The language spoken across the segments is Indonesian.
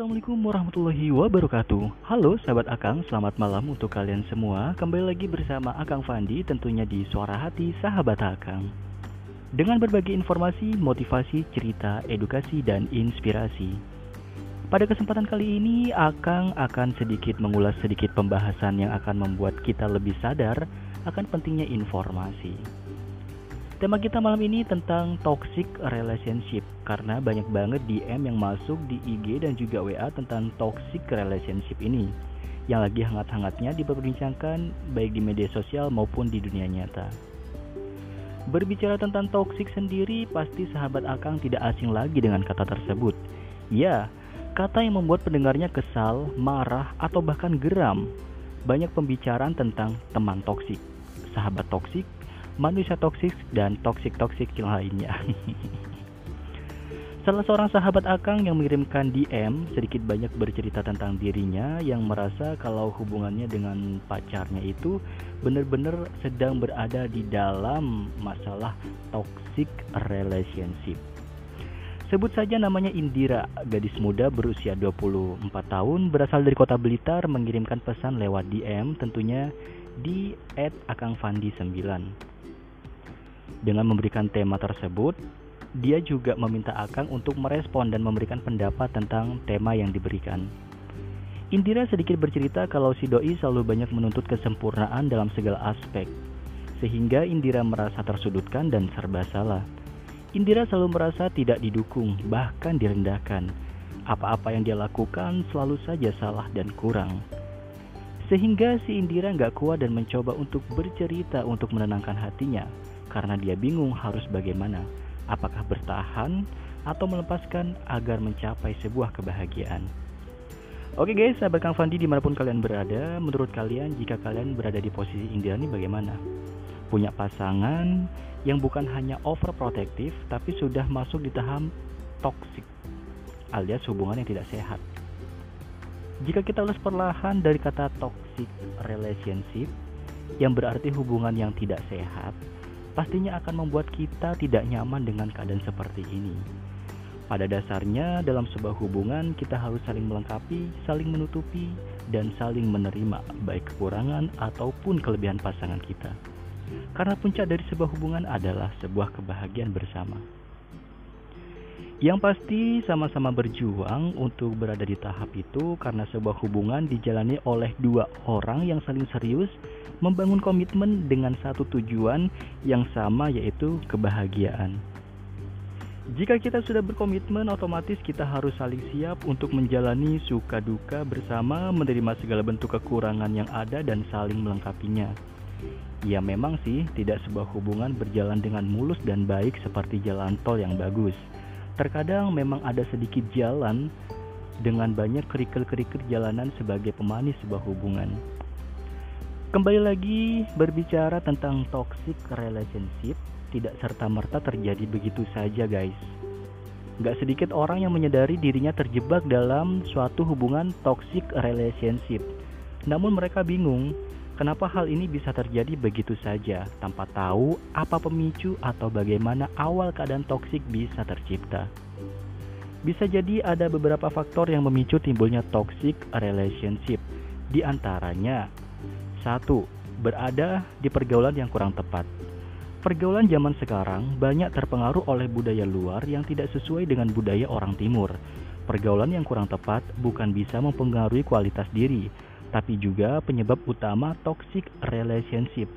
Assalamualaikum warahmatullahi wabarakatuh. Halo sahabat Akang, selamat malam untuk kalian semua. Kembali lagi bersama Akang Fandi tentunya di Suara Hati Sahabat Akang. Dengan berbagi informasi, motivasi, cerita, edukasi, dan inspirasi. Pada kesempatan kali ini Akang akan sedikit mengulas sedikit pembahasan yang akan membuat kita lebih sadar akan pentingnya informasi Tema kita malam ini tentang toxic relationship karena banyak banget DM yang masuk di IG dan juga WA tentang toxic relationship ini yang lagi hangat-hangatnya diperbincangkan baik di media sosial maupun di dunia nyata. Berbicara tentang toxic sendiri, pasti sahabat Akang tidak asing lagi dengan kata tersebut. Ya, kata yang membuat pendengarnya kesal, marah, atau bahkan geram. Banyak pembicaraan tentang teman toksik, sahabat toksik, manusia toksik dan toksik-toksik yang lainnya. Salah seorang sahabat Akang yang mengirimkan DM sedikit banyak bercerita tentang dirinya yang merasa kalau hubungannya dengan pacarnya itu benar-benar sedang berada di dalam masalah toxic relationship. Sebut saja namanya Indira, gadis muda berusia 24 tahun berasal dari kota Blitar mengirimkan pesan lewat DM tentunya di @akangfandi9. Dengan memberikan tema tersebut, dia juga meminta Akang untuk merespon dan memberikan pendapat tentang tema yang diberikan. Indira sedikit bercerita kalau si doi selalu banyak menuntut kesempurnaan dalam segala aspek, sehingga Indira merasa tersudutkan dan serba salah. Indira selalu merasa tidak didukung, bahkan direndahkan. Apa-apa yang dia lakukan selalu saja salah dan kurang. Sehingga si Indira nggak kuat dan mencoba untuk bercerita untuk menenangkan hatinya karena dia bingung harus bagaimana, apakah bertahan atau melepaskan agar mencapai sebuah kebahagiaan. Oke guys, sahabat Kang Fandi di mana pun kalian berada, menurut kalian jika kalian berada di posisi ini bagaimana? Punya pasangan yang bukan hanya overprotective tapi sudah masuk di tahap toxic alias hubungan yang tidak sehat. Jika kita ulas perlahan dari kata toxic relationship yang berarti hubungan yang tidak sehat, pastinya akan membuat kita tidak nyaman dengan keadaan seperti ini. Pada dasarnya, dalam sebuah hubungan, kita harus saling melengkapi, saling menutupi, dan saling menerima, baik kekurangan ataupun kelebihan pasangan kita. Karena puncak dari sebuah hubungan adalah sebuah kebahagiaan bersama. Yang pasti, sama-sama berjuang untuk berada di tahap itu karena sebuah hubungan dijalani oleh dua orang yang saling serius membangun komitmen dengan satu tujuan yang sama yaitu kebahagiaan. Jika kita sudah berkomitmen, otomatis kita harus saling siap untuk menjalani suka duka bersama, menerima segala bentuk kekurangan yang ada dan saling melengkapinya. Ya memang sih, tidak sebuah hubungan berjalan dengan mulus dan baik seperti jalan tol yang bagus. Terkadang memang ada sedikit jalan dengan banyak kerikil-kerikil jalanan sebagai pemanis sebuah hubungan. Kembali lagi berbicara tentang toxic relationship, tidak serta-merta terjadi begitu saja guys. Gak sedikit orang yang menyadari dirinya terjebak dalam suatu hubungan toxic relationship. Namun mereka bingung, kenapa hal ini bisa terjadi begitu saja tanpa tahu apa pemicu atau bagaimana awal keadaan toxic bisa tercipta. Bisa jadi ada beberapa faktor yang memicu timbulnya toxic relationship. Di antaranya satu, berada di pergaulan yang kurang tepat. Pergaulan zaman sekarang banyak terpengaruh oleh budaya luar yang tidak sesuai dengan budaya orang timur. Pergaulan yang kurang tepat bukan bisa mempengaruhi kualitas diri, tapi juga penyebab utama toxic relationship.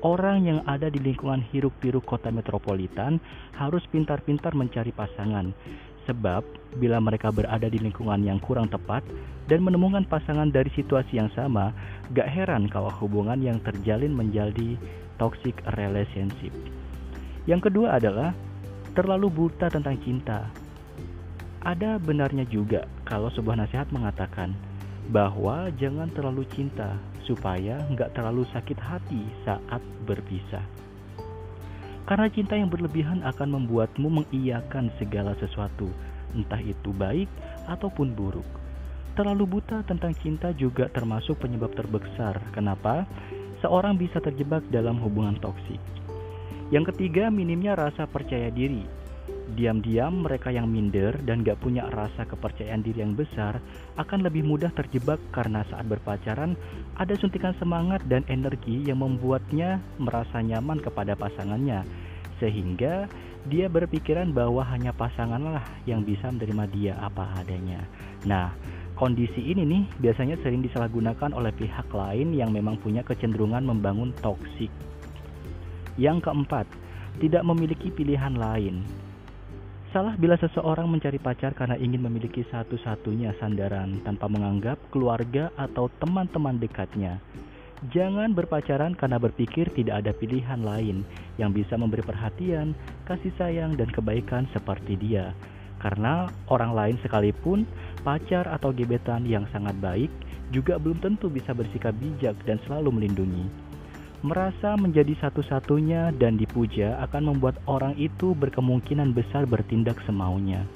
Orang yang ada di lingkungan hiruk-pikuk kota metropolitan harus pintar-pintar mencari pasangan, Sebab, bila mereka berada di lingkungan yang kurang tepat dan menemukan pasangan dari situasi yang sama, gak heran kalau hubungan yang terjalin menjadi toxic relationship. Yang kedua adalah terlalu buta tentang cinta. Ada benarnya juga kalau sebuah nasihat mengatakan bahwa jangan terlalu cinta supaya nggak terlalu sakit hati saat berpisah. Karena cinta yang berlebihan akan membuatmu mengiyakan segala sesuatu, entah itu baik ataupun buruk. Terlalu buta tentang cinta juga termasuk penyebab terbesar kenapa seorang bisa terjebak dalam hubungan toksik. Yang ketiga, minimnya rasa percaya diri. Diam-diam mereka yang minder dan gak punya rasa kepercayaan diri yang besar akan lebih mudah terjebak karena saat berpacaran ada suntikan semangat dan energi yang membuatnya merasa nyaman kepada pasangannya sehingga dia berpikiran bahwa hanya pasanganlah yang bisa menerima dia apa adanya. Nah, kondisi ini nih biasanya sering disalahgunakan oleh pihak lain yang memang punya kecenderungan membangun toksik. Yang keempat, tidak memiliki pilihan lain. Salah bila seseorang mencari pacar karena ingin memiliki satu-satunya sandaran tanpa menganggap keluarga atau teman-teman dekatnya. Jangan berpacaran karena berpikir tidak ada pilihan lain yang bisa memberi perhatian, kasih sayang, dan kebaikan seperti dia. Karena orang lain sekalipun, pacar atau gebetan yang sangat baik juga belum tentu bisa bersikap bijak dan selalu melindungi. Merasa menjadi satu-satunya dan dipuja akan membuat orang itu berkemungkinan besar bertindak semaunya.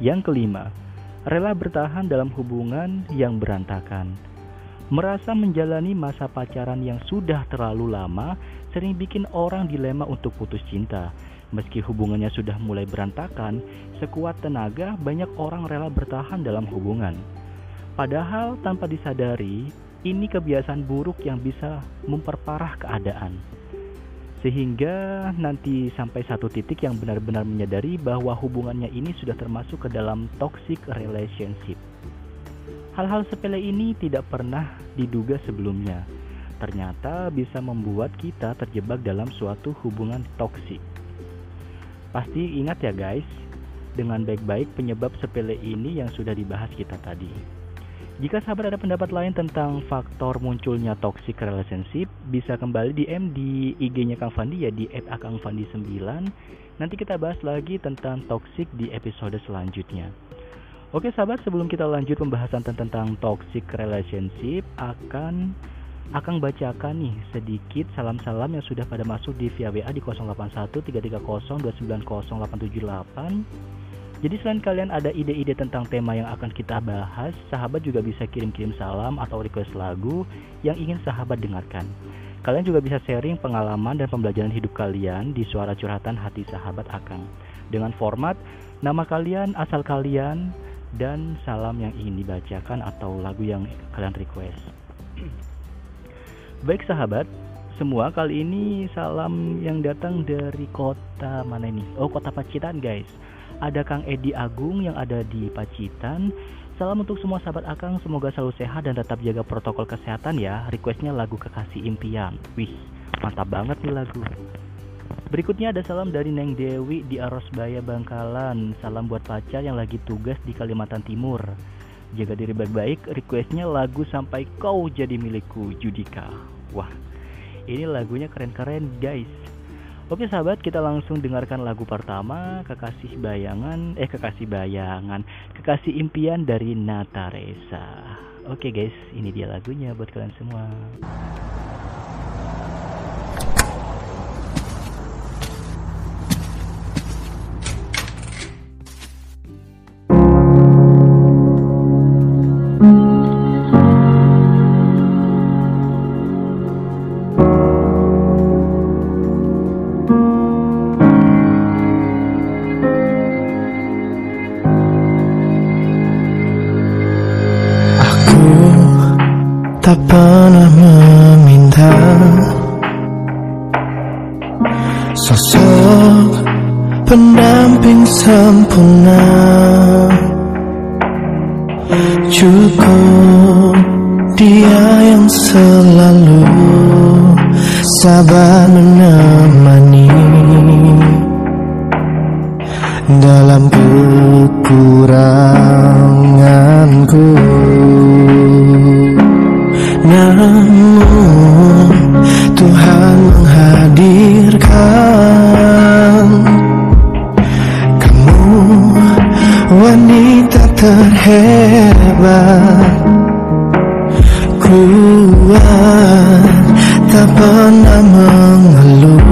Yang kelima, rela bertahan dalam hubungan yang berantakan. Merasa menjalani masa pacaran yang sudah terlalu lama sering bikin orang dilema untuk putus cinta. Meski hubungannya sudah mulai berantakan, sekuat tenaga banyak orang rela bertahan dalam hubungan. Padahal tanpa disadari, ini kebiasaan buruk yang bisa memperparah keadaan. Sehingga nanti sampai satu titik yang benar-benar menyadari bahwa hubungannya ini sudah termasuk ke dalam toxic relationship. Hal-hal sepele ini tidak pernah diduga sebelumnya. Ternyata bisa membuat kita terjebak dalam suatu hubungan toksik. Pasti ingat ya guys, dengan baik-baik penyebab sepele ini yang sudah dibahas kita tadi. Jika sahabat ada pendapat lain tentang faktor munculnya toxic relationship, bisa kembali DM di IG-nya Kang Fandi ya di @akangfandi9. Nanti kita bahas lagi tentang toxic di episode selanjutnya. Oke sahabat, sebelum kita lanjut pembahasan tentang toxic relationship, akan akan bacakan nih sedikit salam-salam yang sudah pada masuk di via WA di 081 330 290 jadi selain kalian ada ide-ide tentang tema yang akan kita bahas, sahabat juga bisa kirim-kirim salam atau request lagu yang ingin sahabat dengarkan. Kalian juga bisa sharing pengalaman dan pembelajaran hidup kalian di suara curhatan hati sahabat Akang. Dengan format nama kalian, asal kalian, dan salam yang ingin dibacakan atau lagu yang kalian request. Baik sahabat, semua kali ini salam yang datang dari kota mana ini? Oh, kota Pacitan guys ada Kang Edi Agung yang ada di Pacitan. Salam untuk semua sahabat Akang, semoga selalu sehat dan tetap jaga protokol kesehatan ya. Requestnya lagu Kekasih Impian. Wih, mantap banget nih lagu. Berikutnya ada salam dari Neng Dewi di Arosbaya Bangkalan. Salam buat pacar yang lagi tugas di Kalimantan Timur. Jaga diri baik-baik, requestnya lagu Sampai Kau Jadi Milikku, Judika. Wah, ini lagunya keren-keren guys. Oke sahabat, kita langsung dengarkan lagu pertama Kekasih Bayangan, eh Kekasih Bayangan, Kekasih Impian dari Nataresa. Oke guys, ini dia lagunya buat kalian semua. Sosok pendamping sempurna. Cukup dia yang selalu sabar menemani. Dalam kekuranganku. Namun Tuhan menghadirkan Kamu wanita terhebat. Kuat tak pernah mengeluh.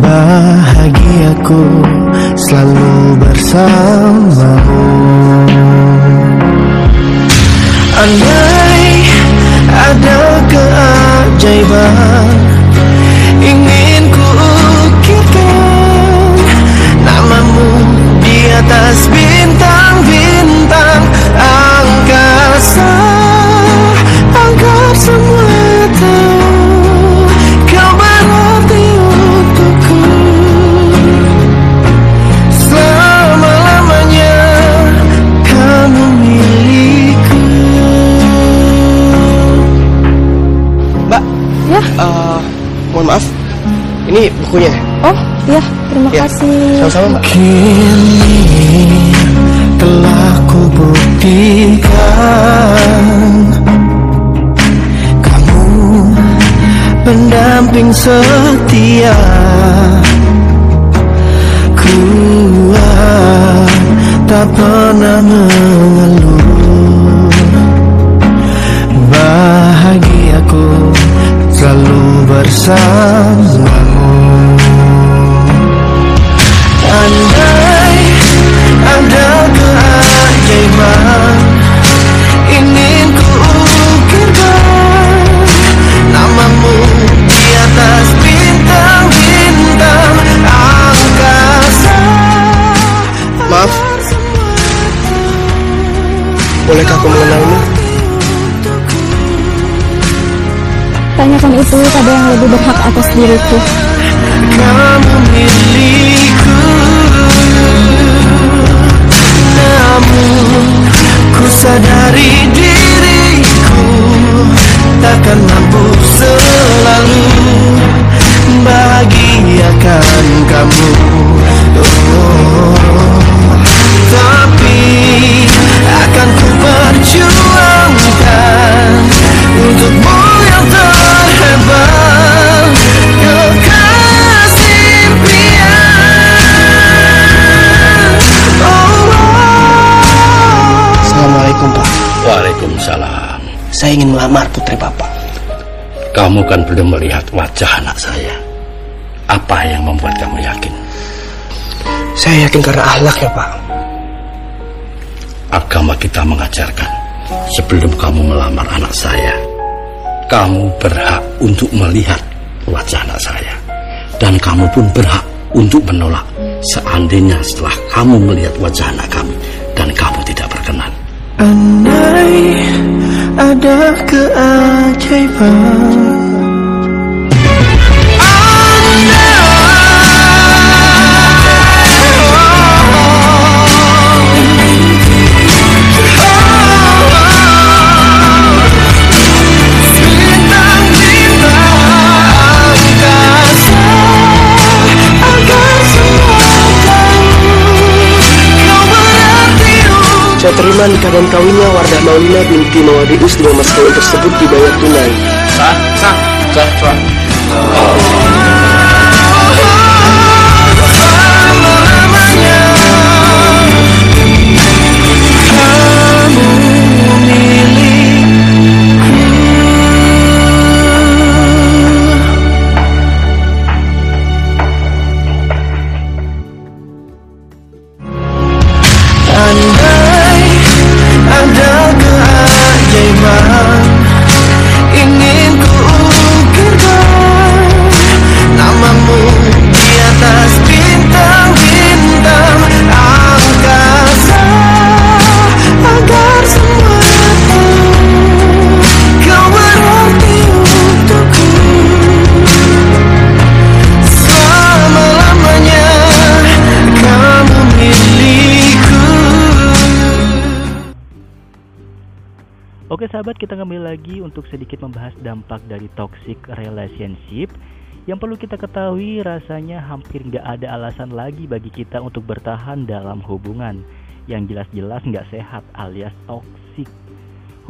Bahagiaku selalu bersamamu. Andai ada keajaiban. Ingin ku ukirkan Namamu di atas bintang-bintang. Angkasa Angkat semua bukunya. Oh, iya, terima Ya, kasih. Sama-sama, Mbak. Kini telah ku buktikan Kamu pendamping setia Kuat tak pernah mengeluh Bahagiaku selalu bersamamu Bolehkah aku mengenalmu? Tanyakan itu pada yang lebih berhak atas diriku. Kamu milikku Namun ku sadari diriku Takkan mampu selalu Bahagiakan kamu ingin melamar putri Bapak. Kamu kan belum melihat wajah anak saya. Apa yang membuat kamu yakin? Saya yakin karena ahlak ya, Pak. Agama kita mengajarkan sebelum kamu melamar anak saya, kamu berhak untuk melihat wajah anak saya. Dan kamu pun berhak untuk menolak seandainya setelah kamu melihat wajah anak kami dan kamu tidak berkenan. Andai ada keajaiban Saya terima nikah dan kawinnya Wardah Maulina binti Mawadius dengan mas kawin tersebut dibayar tunai. Sah, sah, sah, sah. Sahabat, kita kembali lagi untuk sedikit membahas dampak dari toxic relationship. Yang perlu kita ketahui rasanya hampir nggak ada alasan lagi bagi kita untuk bertahan dalam hubungan yang jelas-jelas nggak sehat alias toxic.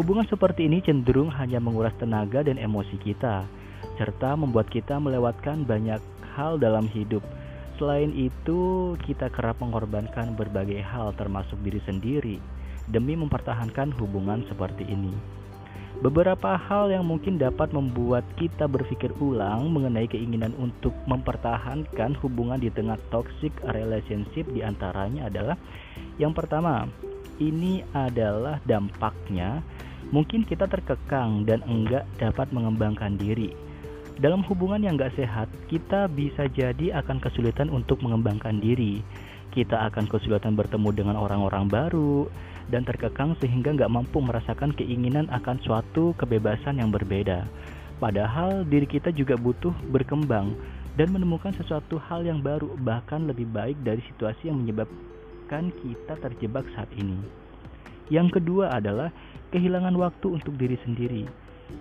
Hubungan seperti ini cenderung hanya menguras tenaga dan emosi kita, serta membuat kita melewatkan banyak hal dalam hidup. Selain itu, kita kerap mengorbankan berbagai hal termasuk diri sendiri demi mempertahankan hubungan seperti ini. Beberapa hal yang mungkin dapat membuat kita berpikir ulang mengenai keinginan untuk mempertahankan hubungan di tengah toxic relationship di antaranya adalah yang pertama, ini adalah dampaknya mungkin kita terkekang dan enggak dapat mengembangkan diri. Dalam hubungan yang enggak sehat, kita bisa jadi akan kesulitan untuk mengembangkan diri. Kita akan kesulitan bertemu dengan orang-orang baru dan terkekang sehingga nggak mampu merasakan keinginan akan suatu kebebasan yang berbeda. Padahal diri kita juga butuh berkembang dan menemukan sesuatu hal yang baru bahkan lebih baik dari situasi yang menyebabkan kita terjebak saat ini. Yang kedua adalah kehilangan waktu untuk diri sendiri.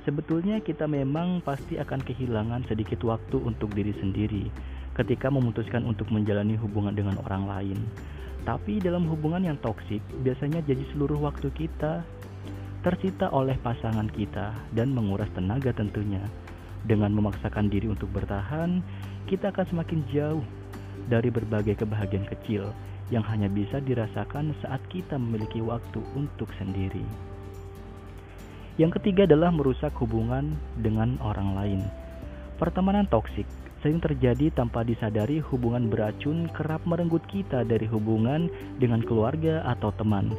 Sebetulnya kita memang pasti akan kehilangan sedikit waktu untuk diri sendiri ketika memutuskan untuk menjalani hubungan dengan orang lain. Tapi dalam hubungan yang toksik, biasanya jadi seluruh waktu kita tersita oleh pasangan kita dan menguras tenaga tentunya. Dengan memaksakan diri untuk bertahan, kita akan semakin jauh dari berbagai kebahagiaan kecil yang hanya bisa dirasakan saat kita memiliki waktu untuk sendiri. Yang ketiga adalah merusak hubungan dengan orang lain. Pertemanan toksik sering terjadi tanpa disadari hubungan beracun kerap merenggut kita dari hubungan dengan keluarga atau teman.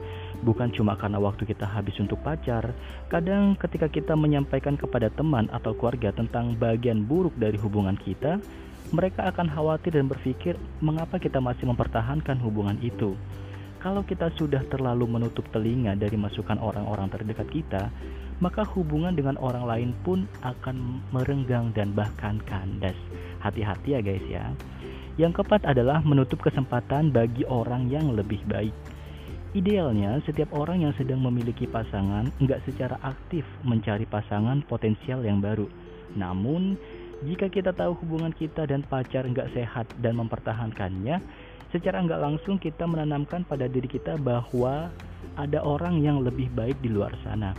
Bukan cuma karena waktu kita habis untuk pacar, kadang ketika kita menyampaikan kepada teman atau keluarga tentang bagian buruk dari hubungan kita, mereka akan khawatir dan berpikir mengapa kita masih mempertahankan hubungan itu. Kalau kita sudah terlalu menutup telinga dari masukan orang-orang terdekat kita, maka hubungan dengan orang lain pun akan merenggang dan bahkan kandas. Hati-hati ya guys ya. Yang keempat adalah menutup kesempatan bagi orang yang lebih baik. Idealnya, setiap orang yang sedang memiliki pasangan nggak secara aktif mencari pasangan potensial yang baru. Namun, jika kita tahu hubungan kita dan pacar nggak sehat dan mempertahankannya, secara nggak langsung kita menanamkan pada diri kita bahwa ada orang yang lebih baik di luar sana.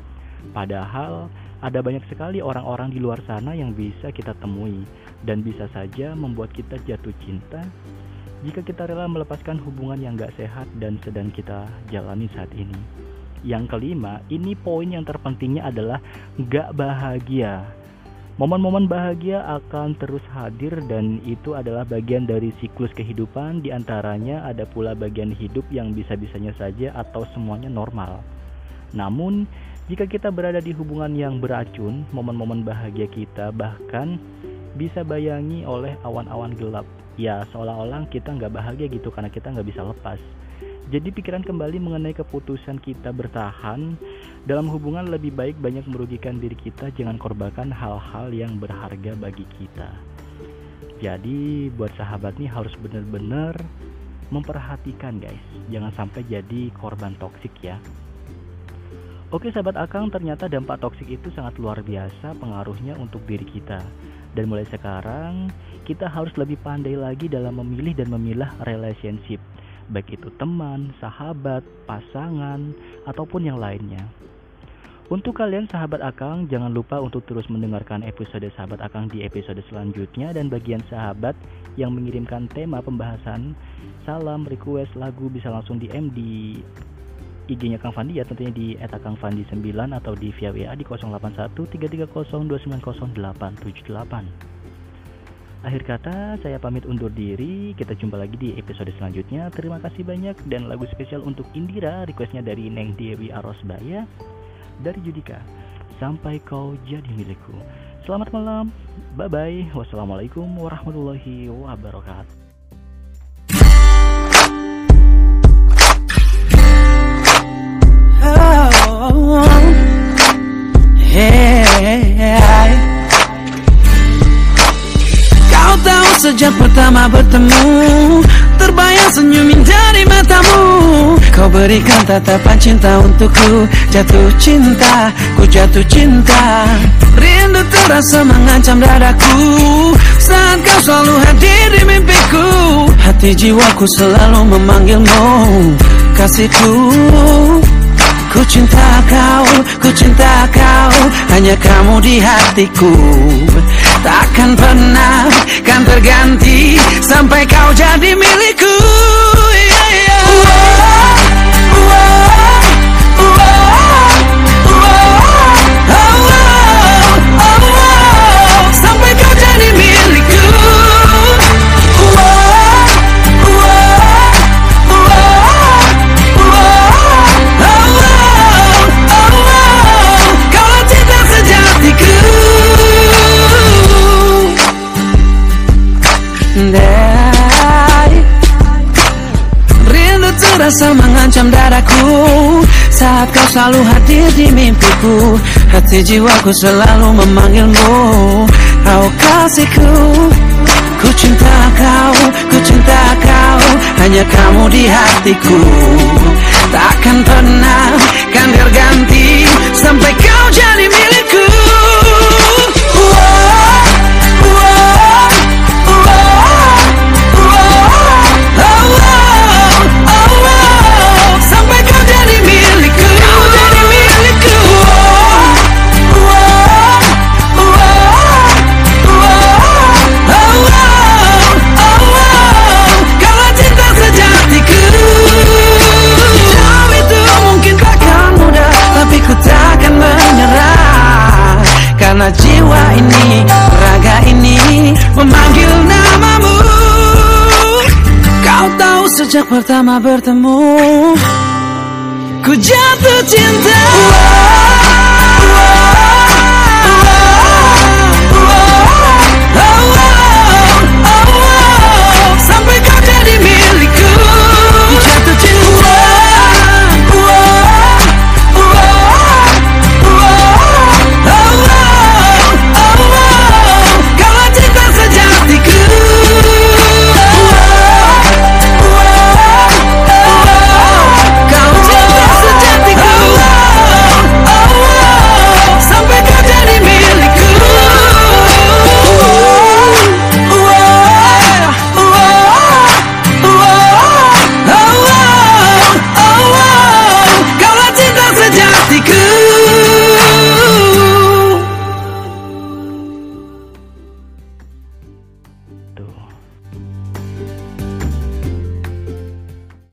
Padahal ada banyak sekali orang-orang di luar sana yang bisa kita temui dan bisa saja membuat kita jatuh cinta jika kita rela melepaskan hubungan yang gak sehat dan sedang kita jalani saat ini. Yang kelima, ini poin yang terpentingnya adalah gak bahagia. Momen-momen bahagia akan terus hadir dan itu adalah bagian dari siklus kehidupan Di antaranya ada pula bagian hidup yang bisa-bisanya saja atau semuanya normal Namun jika kita berada di hubungan yang beracun Momen-momen bahagia kita bahkan bisa bayangi oleh awan-awan gelap Ya seolah-olah kita nggak bahagia gitu karena kita nggak bisa lepas jadi pikiran kembali mengenai keputusan kita bertahan dalam hubungan lebih baik banyak merugikan diri kita jangan korbankan hal-hal yang berharga bagi kita. Jadi buat sahabat nih harus benar-benar memperhatikan guys, jangan sampai jadi korban toksik ya. Oke sahabat Akang, ternyata dampak toksik itu sangat luar biasa pengaruhnya untuk diri kita. Dan mulai sekarang, kita harus lebih pandai lagi dalam memilih dan memilah relationship baik itu teman, sahabat, pasangan, ataupun yang lainnya. Untuk kalian sahabat Akang, jangan lupa untuk terus mendengarkan episode sahabat Akang di episode selanjutnya dan bagian sahabat yang mengirimkan tema pembahasan, salam, request, lagu bisa langsung DM di IG-nya Kang Fandi ya tentunya di @kangfandi9 atau di via WA di 081330290878. Akhir kata, saya pamit undur diri. Kita jumpa lagi di episode selanjutnya. Terima kasih banyak dan lagu spesial untuk Indira, requestnya dari Neng Dewi Arosbaya dari Judika. Sampai kau jadi milikku. Selamat malam. Bye bye. Wassalamualaikum warahmatullahi wabarakatuh. Sejak pertama bertemu Terbayang senyumin dari matamu. Kau berikan tatapan cinta untukku Jatuh cinta, ku jatuh cinta. Rindu terasa mengancam dadaku Saat kau selalu hadir di mimpiku. Hati jiwaku selalu memanggilmu Kasihku Ku cinta kau, ku cinta kau Hanya kamu di hatiku. Takkan pernah kan terganti Sampai kau jadi milikku Dai Rindu terasa mengancam dadaku Saat kau selalu hadir di mimpiku Hati jiwaku selalu memanggilmu. Kau kasihku Ku cinta kau, ku cinta kau Hanya kamu di hatiku. Takkan pernah kan terganti Sampai kau jadi milikku bertemu. Ku jatuh cinta